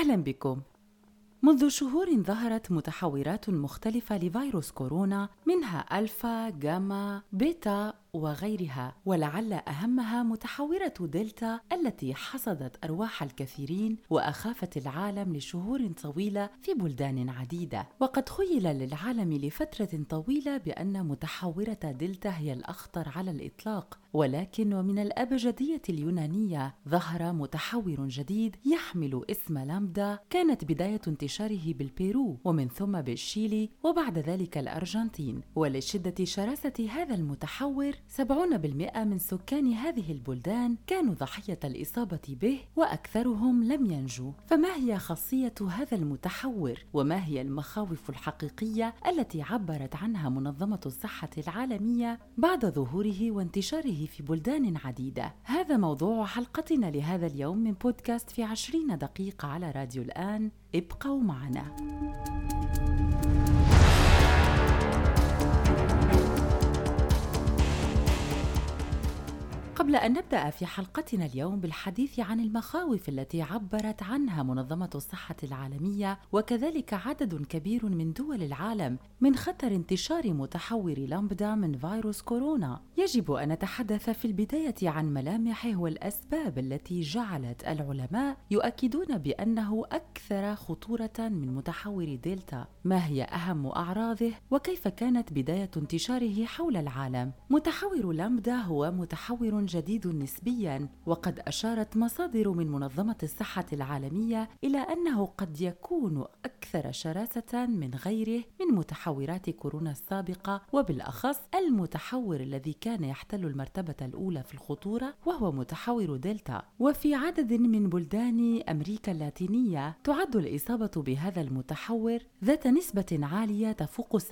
أهلا بكم. منذ شهور ظهرت متحورات مختلفة لفيروس كورونا منها ألفا، جاما، بيتا وغيرها ولعل أهمها متحورة دلتا التي حصدت أرواح الكثيرين وأخافت العالم لشهور طويلة في بلدان عديدة. وقد خيل للعالم لفترة طويلة بأن متحورة دلتا هي الأخطر على الإطلاق. ولكن ومن الأبجدية اليونانية ظهر متحور جديد يحمل اسم لامبدا كانت بداية انتشاره بالبيرو ومن ثم بالشيلي وبعد ذلك الأرجنتين. ولشدة شراسة هذا المتحور 70% من سكان هذه البلدان كانوا ضحية الإصابة به وأكثرهم لم ينجوا فما هي خاصية هذا المتحور؟ وما هي المخاوف الحقيقية التي عبرت عنها منظمة الصحة العالمية بعد ظهوره وانتشاره في بلدان عديدة؟ هذا موضوع حلقتنا لهذا اليوم من بودكاست في عشرين دقيقة على راديو الآن. ابقوا معنا. قبل أن نبدأ في حلقتنا اليوم بالحديث عن المخاوف التي عبرت عنها منظمة الصحة العالمية وكذلك عدد كبير من دول العالم من خطر انتشار متحور لامبدا من فيروس كورونا، يجب أن نتحدث في البداية عن ملامحه والأسباب التي جعلت العلماء يؤكدون بأنه أكثر خطورة من متحور دلتا، ما هي أهم أعراضه؟ وكيف كانت بداية انتشاره حول العالم؟ متحور لامبدا هو متحور جديد نسبيا وقد أشارت مصادر من منظمة الصحة العالمية إلى أنه قد يكون أكثر شراسة من غيره من متحورات كورونا السابقة وبالأخص المتحور الذي كان يحتل المرتبة الأولى في الخطورة وهو متحور دلتا. وفي عدد من بلدان أمريكا اللاتينية تعد الإصابة بهذا المتحور ذات نسبة عالية تفوق 70%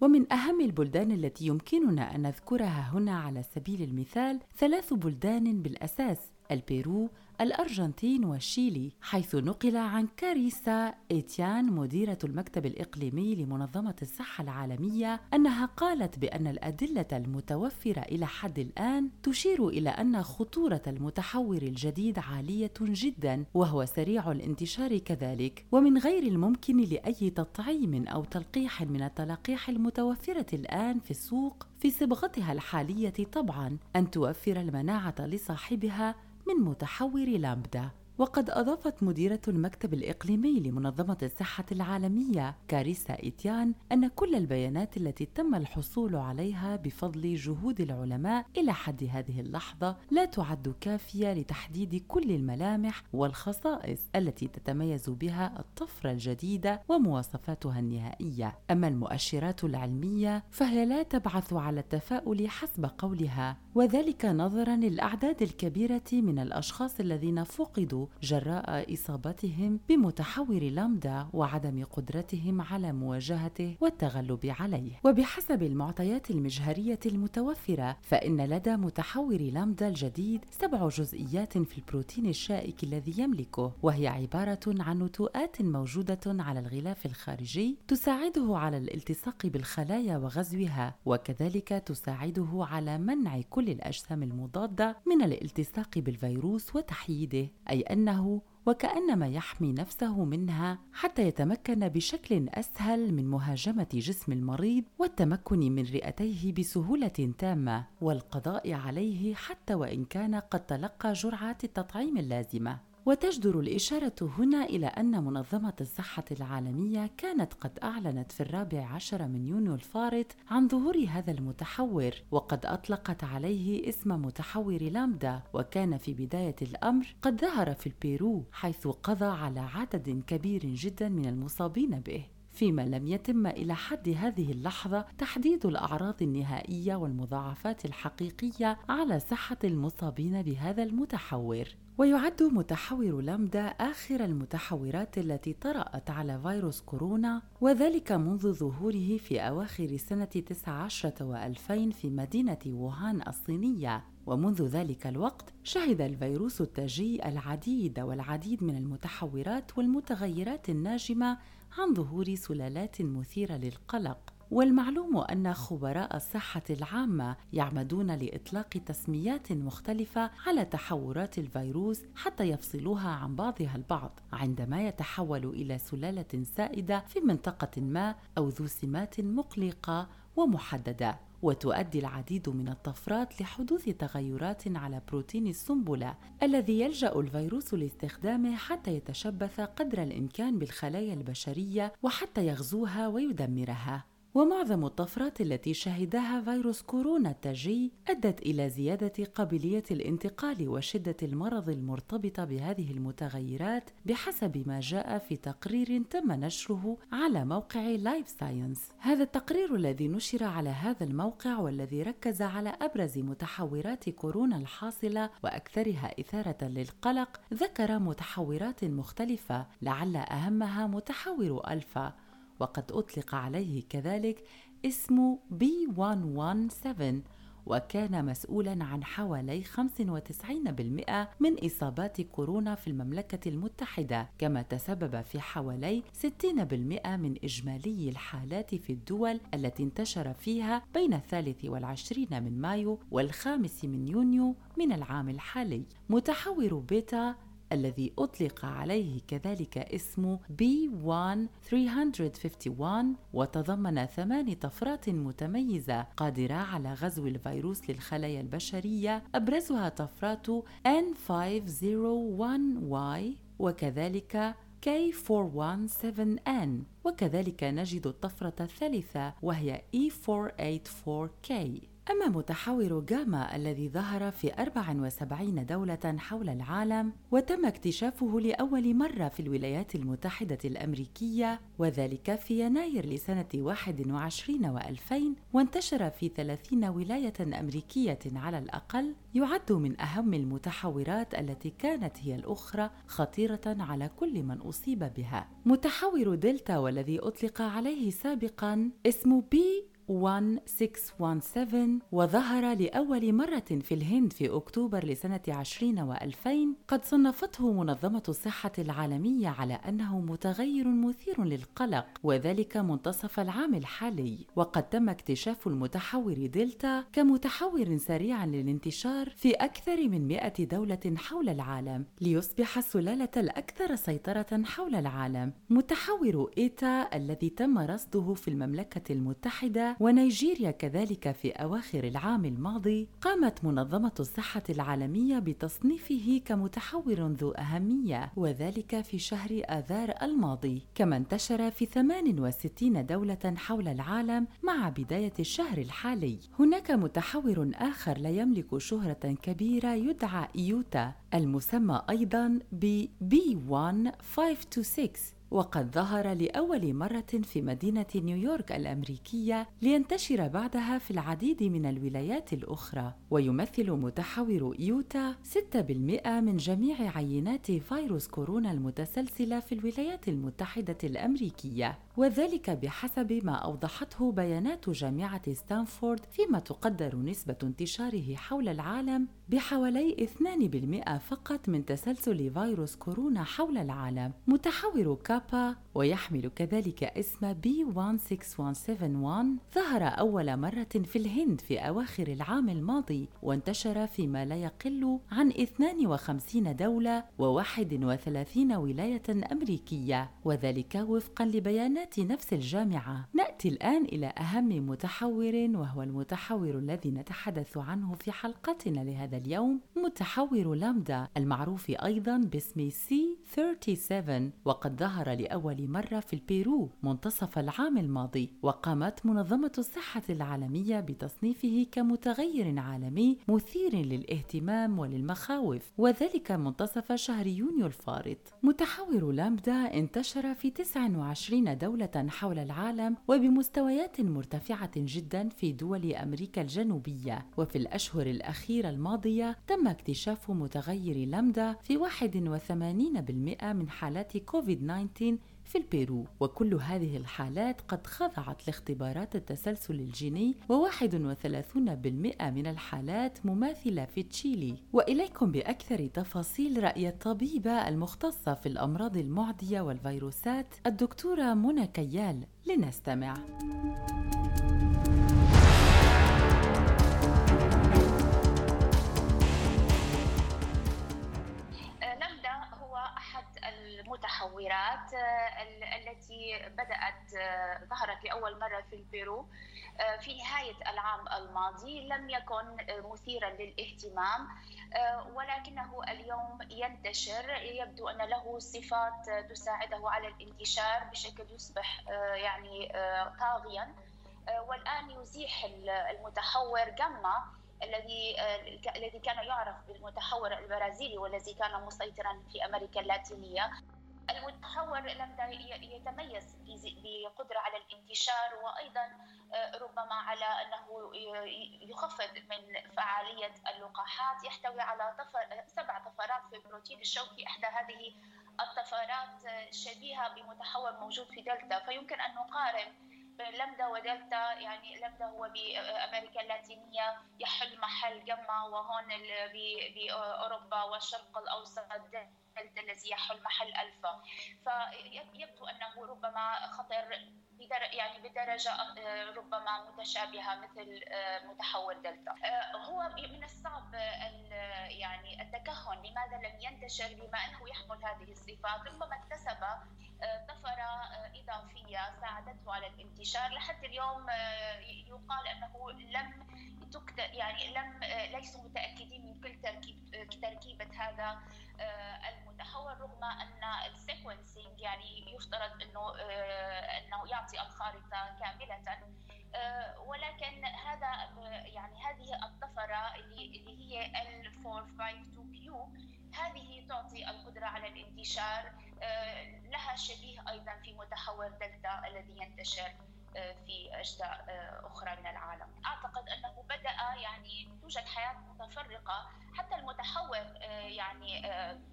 ومن أهم البلدان التي يمكننا أن نذكرها هنا على سبيل المثال مثال ثلاث بلدان بالأساس البيرو الأرجنتين والشيلي حيث نقل عن كاريسا إيتيان مديرة المكتب الإقليمي لمنظمة الصحة العالمية أنها قالت بأن الأدلة المتوفرة إلى حد الآن تشير إلى أن خطورة المتحور الجديد عالية جدا وهو سريع الانتشار كذلك. ومن غير الممكن لأي تطعيم أو تلقيح من التلقيح المتوفرة الآن في السوق في صبغتها الحالية طبعا أن توفر المناعة لصاحبها من متحور لامبدا وقد أضافت مديرة المكتب الإقليمي لمنظمة الصحة العالمية كاريسا إيتيان أن كل البيانات التي تم الحصول عليها بفضل جهود العلماء إلى حد هذه اللحظة لا تعد كافية لتحديد كل الملامح والخصائص التي تتميز بها الطفرة الجديدة ومواصفاتها النهائية. أما المؤشرات العلمية فهي لا تبعث على التفاؤل حسب قولها. وذلك نظرا للأعداد الكبيرة من الأشخاص الذين فقدوا جراء إصابتهم بمتحور لامدا وعدم قدرتهم على مواجهته والتغلب عليه. وبحسب المعطيات المجهرية المتوفرة فإن لدى متحور لامدا الجديد سبع جزئيات في البروتين الشائك الذي يملكه وهي عبارة عن نتوءات موجودة على الغلاف الخارجي تساعده على الالتصاق بالخلايا وغزوها وكذلك تساعده على منع كل الأجسام المضادة من الالتصاق بالفيروس وتحييده أي أنه وكأنما يحمي نفسه منها حتى يتمكن بشكل أسهل من مهاجمة جسم المريض والتمكن من رئتيه بسهولة تامة والقضاء عليه حتى وإن كان قد تلقى جرعات التطعيم اللازمة. وتجدر الإشارة هنا إلى أن منظمة الصحة العالمية كانت قد أعلنت في الرابع عشر من يونيو الفارط عن ظهور هذا المتحور وقد أطلقت عليه اسم متحور لامدا وكان في بداية الأمر قد ظهر في البيرو حيث قضى على عدد كبير جدا من المصابين به. فيما لم يتم إلى حد هذه اللحظة تحديد الأعراض النهائية والمضاعفات الحقيقية على صحة المصابين بهذا المتحور. ويعد متحور لامدا آخر المتحورات التي طرأت على فيروس كورونا وذلك منذ ظهوره في أواخر سنة 19 و2000 في مدينة ووهان الصينية. ومنذ ذلك الوقت شهد الفيروس التاجي العديد والعديد من المتحورات والمتغيرات الناجمة عن ظهور سلالات مثيرة للقلق والمعلوم أن خبراء الصحة العامة يعمدون لإطلاق تسميات مختلفة على تحورات الفيروس حتى يفصلوها عن بعضها البعض عندما يتحول إلى سلالة سائدة في منطقة ما أو ذو سمات مقلقة ومحددة. وتؤدي العديد من الطفرات لحدوث تغيرات على بروتين السنبلة الذي يلجأ الفيروس لاستخدامه حتى يتشبث قدر الإمكان بالخلايا البشرية وحتى يغزوها ويدمرها. ومعظم الطفرات التي شهدها فيروس كورونا التاجي أدت إلى زيادة قابلية الانتقال وشدة المرض المرتبطة بهذه المتغيرات بحسب ما جاء في تقرير تم نشره على موقع لايف ساينس. هذا التقرير الذي نشر على هذا الموقع والذي ركز على أبرز متحورات كورونا الحاصلة وأكثرها إثارة للقلق ذكر متحورات مختلفة لعل أهمها متحور ألفا وقد أطلق عليه كذلك اسم B117 وكان مسؤولا عن حوالي 95% من إصابات كورونا في المملكة المتحدة كما تسبب في حوالي 60% من إجمالي الحالات في الدول التي انتشر فيها بين الثالث والعشرين من مايو والخامس من يونيو من العام الحالي. متحور بيتا الذي أطلق عليه كذلك اسم B1351 وتضمن ثمان طفرات متميزة قادرة على غزو الفيروس للخلايا البشرية أبرزها طفرات N501Y وكذلك K417N وكذلك نجد الطفرة الثالثة وهي E484K أما متحور جاما الذي ظهر في 74 دولة حول العالم وتم اكتشافه لأول مرة في الولايات المتحدة الأمريكية وذلك في يناير لسنة 21 و2000 وانتشر في 30 ولاية أمريكية على الأقل يعد من أهم المتحورات التي كانت هي الأخرى خطيرة على كل من أصيب بها. متحور دلتا والذي أطلق عليه سابقا اسم بي 1617 وظهر لأول مرة في الهند في أكتوبر لسنة 20 و2000 قد صنفته منظمة الصحة العالمية على أنه متغير مثير للقلق وذلك منتصف العام الحالي. وقد تم اكتشاف المتحور دلتا كمتحور سريع للانتشار في أكثر من 100 دولة حول العالم ليصبح السلالة الأكثر سيطرة حول العالم. متحور إيتا الذي تم رصده في المملكة المتحدة ونيجيريا كذلك في أواخر العام الماضي قامت منظمة الصحة العالمية بتصنيفه كمتحور ذو أهمية وذلك في شهر آذار الماضي. كما انتشر في 68 دولة حول العالم مع بداية الشهر الحالي. هناك متحور آخر لا يملك شهرة كبيرة يدعى إيوتا المسمى أيضا ب B1526 وقد ظهر لأول مرة في مدينة نيويورك الأمريكية لينتشر بعدها في العديد من الولايات الأخرى ويمثل متحور يوتا 6% من جميع عينات فيروس كورونا المتسلسلة في الولايات المتحدة الأمريكية. وذلك بحسب ما أوضحته بيانات جامعة ستانفورد فيما تقدر نسبة انتشاره حول العالم بحوالي 2% فقط من تسلسل فيروس كورونا حول العالم. متحور كابا ويحمل كذلك اسم B16171 ظهر أول مرة في الهند في أواخر العام الماضي وانتشر فيما لا يقل عن 52 دولة و31 ولاية أمريكية وذلك وفقا لبيانات نفس الجامعة. نأتي الآن إلى أهم متحور وهو المتحور الذي نتحدث عنه في حلقتنا لهذا اليوم متحور لامدا المعروف أيضا باسم C37 وقد ظهر لأول مرة في البيرو منتصف العام الماضي وقامت منظمة الصحة العالمية بتصنيفه كمتغير عالمي مثير للاهتمام وللمخاوف وذلك منتصف شهر يونيو الفارط. متحور لامدا انتشر في 29 دولة حول العالم وبمستويات مرتفعة جدا في دول أمريكا الجنوبية. وفي الأشهر الأخيرة الماضية تم اكتشاف متغير لامدا في 81% من حالات كوفيد 19 في البيرو وكل هذه الحالات قد خضعت لاختبارات التسلسل الجيني و31% من الحالات مماثلة في تشيلي. وإليكم بأكثر تفاصيل رأي الطبيبة المختصة في الأمراض المعدية والفيروسات الدكتورة منى كيال لنستمع. المتحورات التي بدأت ظهرت لأول مرة في البيرو في نهاية العام الماضي لم يكن مثيرا للاهتمام ولكنه اليوم ينتشر. يبدو أن له صفات تساعده على الانتشار بشكل يصبح يعني طاغيا. والآن يزيح المتحور جاما الذي الذي كان يعرف بالمتحور البرازيلي والذي كان مسيطرا في أمريكا اللاتينية. المتحور لم يتميز بقدرة على الانتشار وأيضا آه، ربما على أنه يخفض من فعالية اللقاحات. يحتوي على طفر سبع طفرات في البروتين الشوكي إحدى هذه الطفرات شبيهة بمتحور موجود في دلتا. فيمكن أن نقارن لمدا ودلتا. يعني لمدا هو بأمريكا اللاتينية يحل محل جما وهون بأوروبا والشرق الأوسط. دلتا الذي يحل محل الفا فيبدو أنه ربما خطر يعني بدرجة آه، ربما متشابهة مثل آه، متحور دلتا. آه، هو من الصعب يعني التكهن. لماذا لم ينتشر؟ بما أنه يحمل هذه الصفات ربما اكتسب طفرة إضافية ساعدته على الانتشار. لحد اليوم يقال أنه لم يعني لم ليسوا متأكدين من كل تركيب تركيبة هذا رغم أن ال sequencing يعني يفترض إنه إنه يعطي الخارطة كاملة. ولكن هذا يعني هذه الطفرة اللي اللي هي L452Q هذه تعطي القدرة على الانتشار لها شبيه أيضا في متحور دلتا الذي ينتشر. في أجزاء أخرى من العالم. أعتقد أنه بدأ يعني توجد حياة متفرقة. حتى المتحور يعني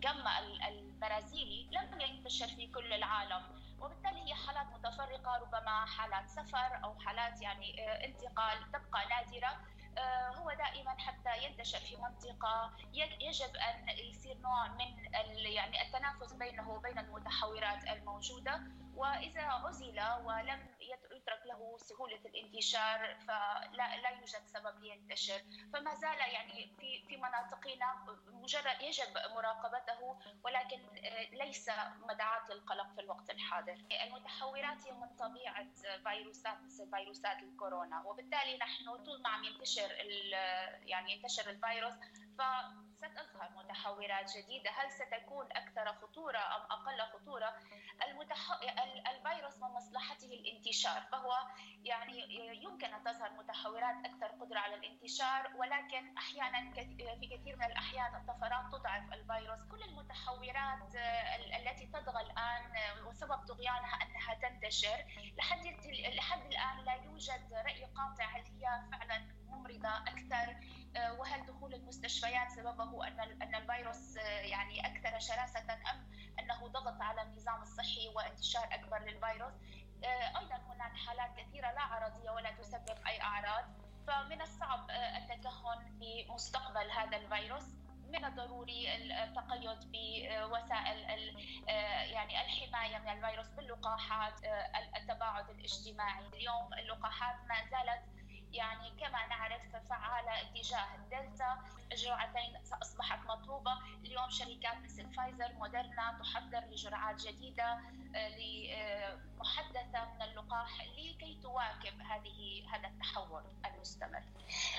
جما البرازيلي لم ينتشر في كل العالم. وبالتالي هي حالات متفرقة ربما حالات سفر أو حالات يعني انتقال تبقى نادرة. هو دائما حتى ينتشر في منطقة. يجب أن يصير نوع من يعني التنافس بينه وبين المتحورات الموجودة. وإذا عزل ولم يترك له سهولة الانتشار فلا لا يوجد سبب لينتشر. فما زال يعني في في مناطقنا مجرد يجب مراقبته ولكن ليس مدعاة للقلق في الوقت الحاضر. المتحورات هي من طبيعة فيروسات مثل فيروسات الكورونا وبالتالي نحن طول ما عم ينتشر يعني ينتشر الفيروس فستظهر جديدة هل ستكون أكثر خطورة أم أقل خطورة؟ المتح... الفيروس من مصلحته الانتشار فهو يعني يمكن أن تظهر متحورات أكثر قدرة على الانتشار ولكن أحيانا في كثير من الأحيان الطفرات تضعف الفيروس. كل المتحورات التي تطغى الآن وسبب طغيانها أنها تنتشر لحد لحد الآن لا يوجد رأي قاطع هل هي فعلا ممرضة أكثر وهل دخول المستشفيات سببه أن أن الفيروس يعني أكثر شراسة أم أنه ضغط على النظام الصحي وانتشار أكبر للفيروس؟ أيضا هناك حالات كثيرة لا عرضية ولا تسبب أي أعراض فمن الصعب التكهن بمستقبل هذا الفيروس. من الضروري التقيد بوسائل يعني الحماية من الفيروس باللقاحات التباعد الاجتماعي. اليوم اللقاحات ما زالت يعني كما نعرف فعالة اتجاه الدلتا جرعتين أصبحت مطلوبة. اليوم شركات مثل فايزر موديرنا تحضر لجرعات جديدة آه، محدثة من اللقاح لكي تواكب هذه هذا التحول المستمر.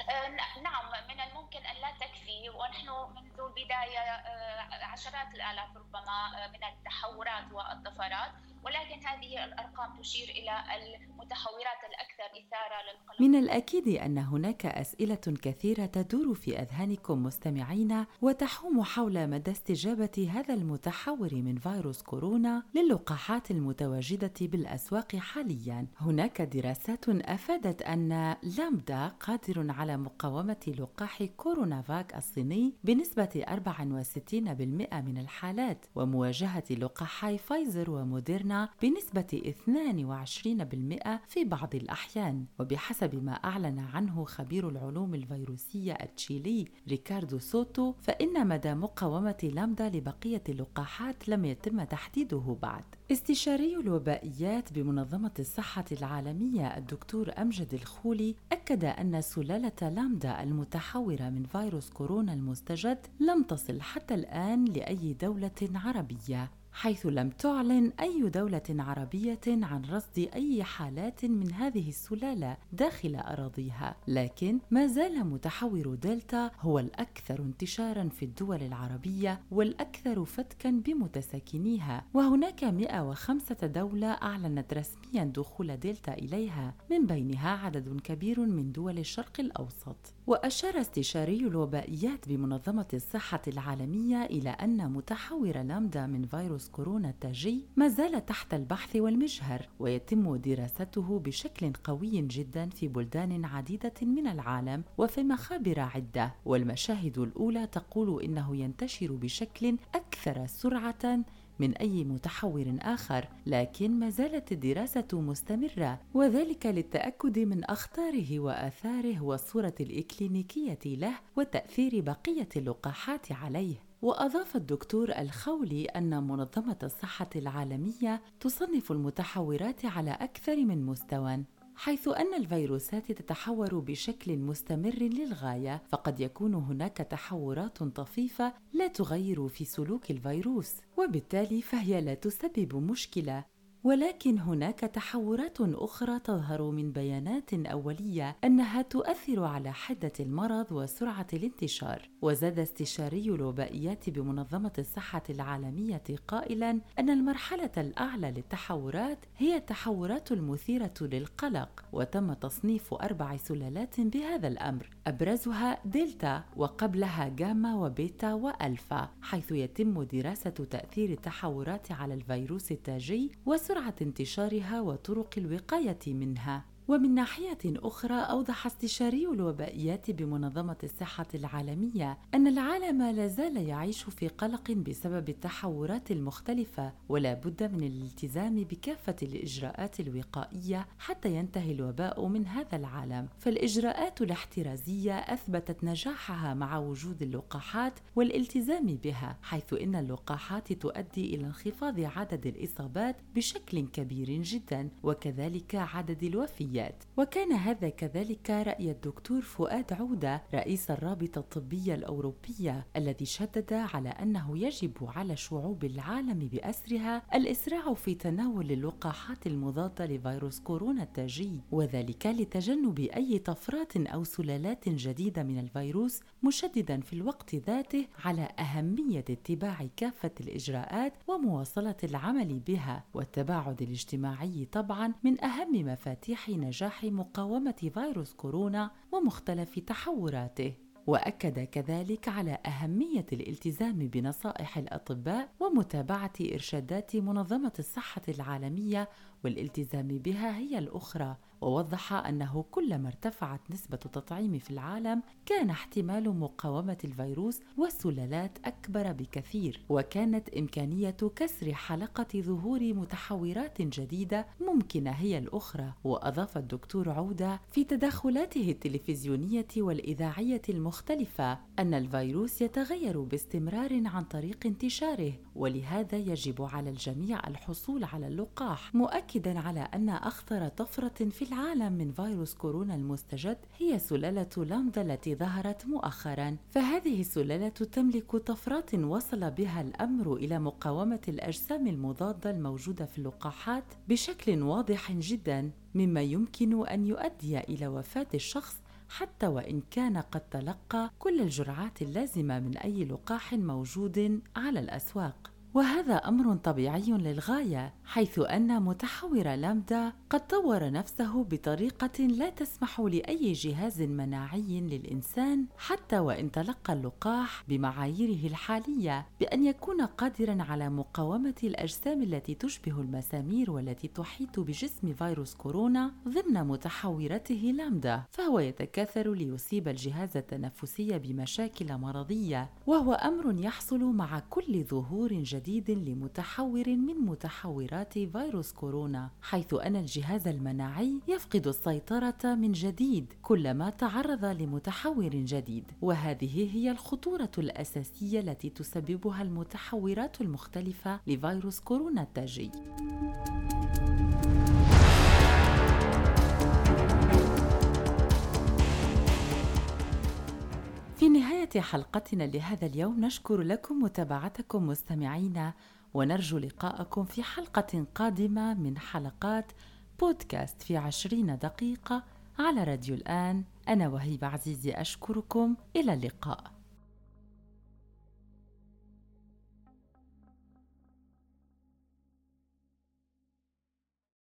آه، نعم من الممكن أن لا تكفي ونحن منذ البداية آه، عشرات الآلاف ربما من التحورات والطفرات ولكن هذه الأرقام تشير إلى المتحورات الأكثر إثارة للقلق. من الأكيد أن هناك أسئلة كثيرة تدور في أذهانكم مستمعين وتحوم حول مدى استجابة هذا المتحور من فيروس كورونا للقاحات المتواجدة بالأسواق حاليا. هناك دراسات أفادت أن لامدا قادر على مقاومة لقاح كورونا فاك الصيني بنسبة 64% من الحالات ومواجهة لقاحي فايزر وموديرنا بنسبة 22% في بعض الأحيان. وبحسب ما أعلن عنه خبير العلوم الفيروسية التشيلي ريكاردو سوتو فإن مدى مقاومة لامدا لبقية اللقاحات لم يتم تحديده بعد. استشاري الوبائيات بمنظمة الصحة العالمية الدكتور أمجد الخولي أكد أن سلالة لامدا المتحورة من فيروس كورونا المستجد لم تصل حتى الآن لأي دولة عربية. حيث لم تعلن أي دولة عربية عن رصد أي حالات من هذه السلالة داخل أراضيها، لكن ما زال متحور دلتا هو الأكثر انتشارا في الدول العربية والأكثر فتكا بمتساكنيها، وهناك 105 دولة أعلنت رسميا دخول دلتا إليها، من بينها عدد كبير من دول الشرق الأوسط. وأشار استشاري الوبائيات بمنظمة الصحة العالمية إلى أن متحور لامدا من فيروس كورونا التاجي ما زال تحت البحث والمجهر ويتم دراسته بشكل قوي جدا في بلدان عديدة من العالم وفي مخابر عدة والمشاهد الأولى تقول إنه ينتشر بشكل أكثر سرعة من أي متحور آخر، لكن ما زالت الدراسة مستمرة، وذلك للتأكد من أخطاره وآثاره والصورة الإكلينيكية له وتأثير بقية اللقاحات عليه. وأضاف الدكتور الخولي أن منظمة الصحة العالمية تصنف المتحورات على أكثر من مستوى حيث أن الفيروسات تتحور بشكل مستمر للغاية فقد يكون هناك تحورات طفيفة لا تغير في سلوك الفيروس وبالتالي فهي لا تسبب مشكلة. ولكن هناك تحورات أخرى تظهر من بيانات أولية أنها تؤثر على حدة المرض وسرعة الانتشار. وزاد استشاري الوبائيات بمنظمة الصحة العالمية قائلا أن المرحلة الأعلى للتحورات هي التحورات المثيرة للقلق وتم تصنيف أربع سلالات بهذا الأمر أبرزها دلتا وقبلها جاما وبيتا وألفا حيث يتم دراسة تأثير التحورات على الفيروس التاجي وسرعه انتشارها وطرق الوقاية منها. ومن ناحية أخرى أوضح استشاري الوبائيات بمنظمة الصحة العالمية أن العالم لا زال يعيش في قلق بسبب التحورات المختلفة ولا بد من الالتزام بكافة الإجراءات الوقائية حتى ينتهي الوباء من هذا العالم. فالإجراءات الاحترازية أثبتت نجاحها مع وجود اللقاحات والالتزام بها حيث إن اللقاحات تؤدي إلى انخفاض عدد الإصابات بشكل كبير جدا وكذلك عدد الوفيات. العمليات وكان هذا كذلك رأي الدكتور فؤاد عودة رئيس الرابطة الطبية الأوروبية الذي شدد على أنه يجب على شعوب العالم بأسرها الإسراع في تناول اللقاحات المضادة لفيروس كورونا التاجي وذلك لتجنب أي طفرات أو سلالات جديدة من الفيروس مشددا في الوقت ذاته على أهمية اتباع كافة الإجراءات ومواصلة العمل بها والتباعد الاجتماعي طبعا من أهم مفاتيح نجاح مقاومة فيروس كورونا ومختلف تحوراته. وأكد كذلك على أهمية الالتزام بنصائح الأطباء ومتابعة إرشادات منظمة الصحة العالمية والالتزام بها هي الأخرى ووضح أنه كلما ارتفعت نسبة التطعيم في العالم كان احتمال مقاومة الفيروس والسلالات أكبر بكثير وكانت إمكانية كسر حلقة ظهور متحورات جديدة ممكنة هي الأخرى وأضاف الدكتور عودة في تدخلاته التلفزيونية والإذاعية المختلفة أن الفيروس يتغير باستمرار عن طريق انتشاره ولهذا يجب على الجميع الحصول على اللقاح مؤكدا على أن أخطر طفرة في العالم من فيروس كورونا المستجد هي سلالة لامدا التي ظهرت مؤخرا. فهذه السلالة تملك طفرات وصل بها الأمر إلى مقاومة الأجسام المضادة الموجودة في اللقاحات بشكل واضح جدا مما يمكن أن يؤدي إلى وفاة الشخص حتى وإن كان قد تلقى كل الجرعات اللازمة من أي لقاح موجود على الأسواق. وهذا أمر طبيعي للغاية. حيث أن متحور لامدا قد طور نفسه بطريقة لا تسمح لأي جهاز مناعي للإنسان حتى وإن تلقى اللقاح بمعاييره الحالية بأن يكون قادرا على مقاومة الأجسام التي تشبه المسامير والتي تحيط بجسم فيروس كورونا ضمن متحورته لامدا فهو يتكاثر ليصيب الجهاز التنفسي بمشاكل مرضية وهو أمر يحصل مع كل ظهور جديد لمتحور من متحورات فيروس كورونا حيث أن الجهاز المناعي يفقد السيطرة من جديد كلما تعرض لمتحور جديد. وهذه هي الخطورة الأساسية التي تسببها المتحورات المختلفة لفيروس كورونا التاجي. في نهاية حلقتنا لهذا اليوم نشكر لكم متابعتكم مستمعينا ونرجو لقاءكم في حلقة قادمة من حلقات بودكاست في عشرين دقيقة على راديو الآن. أنا وهيبة عزيزي أشكركم. إلى اللقاء.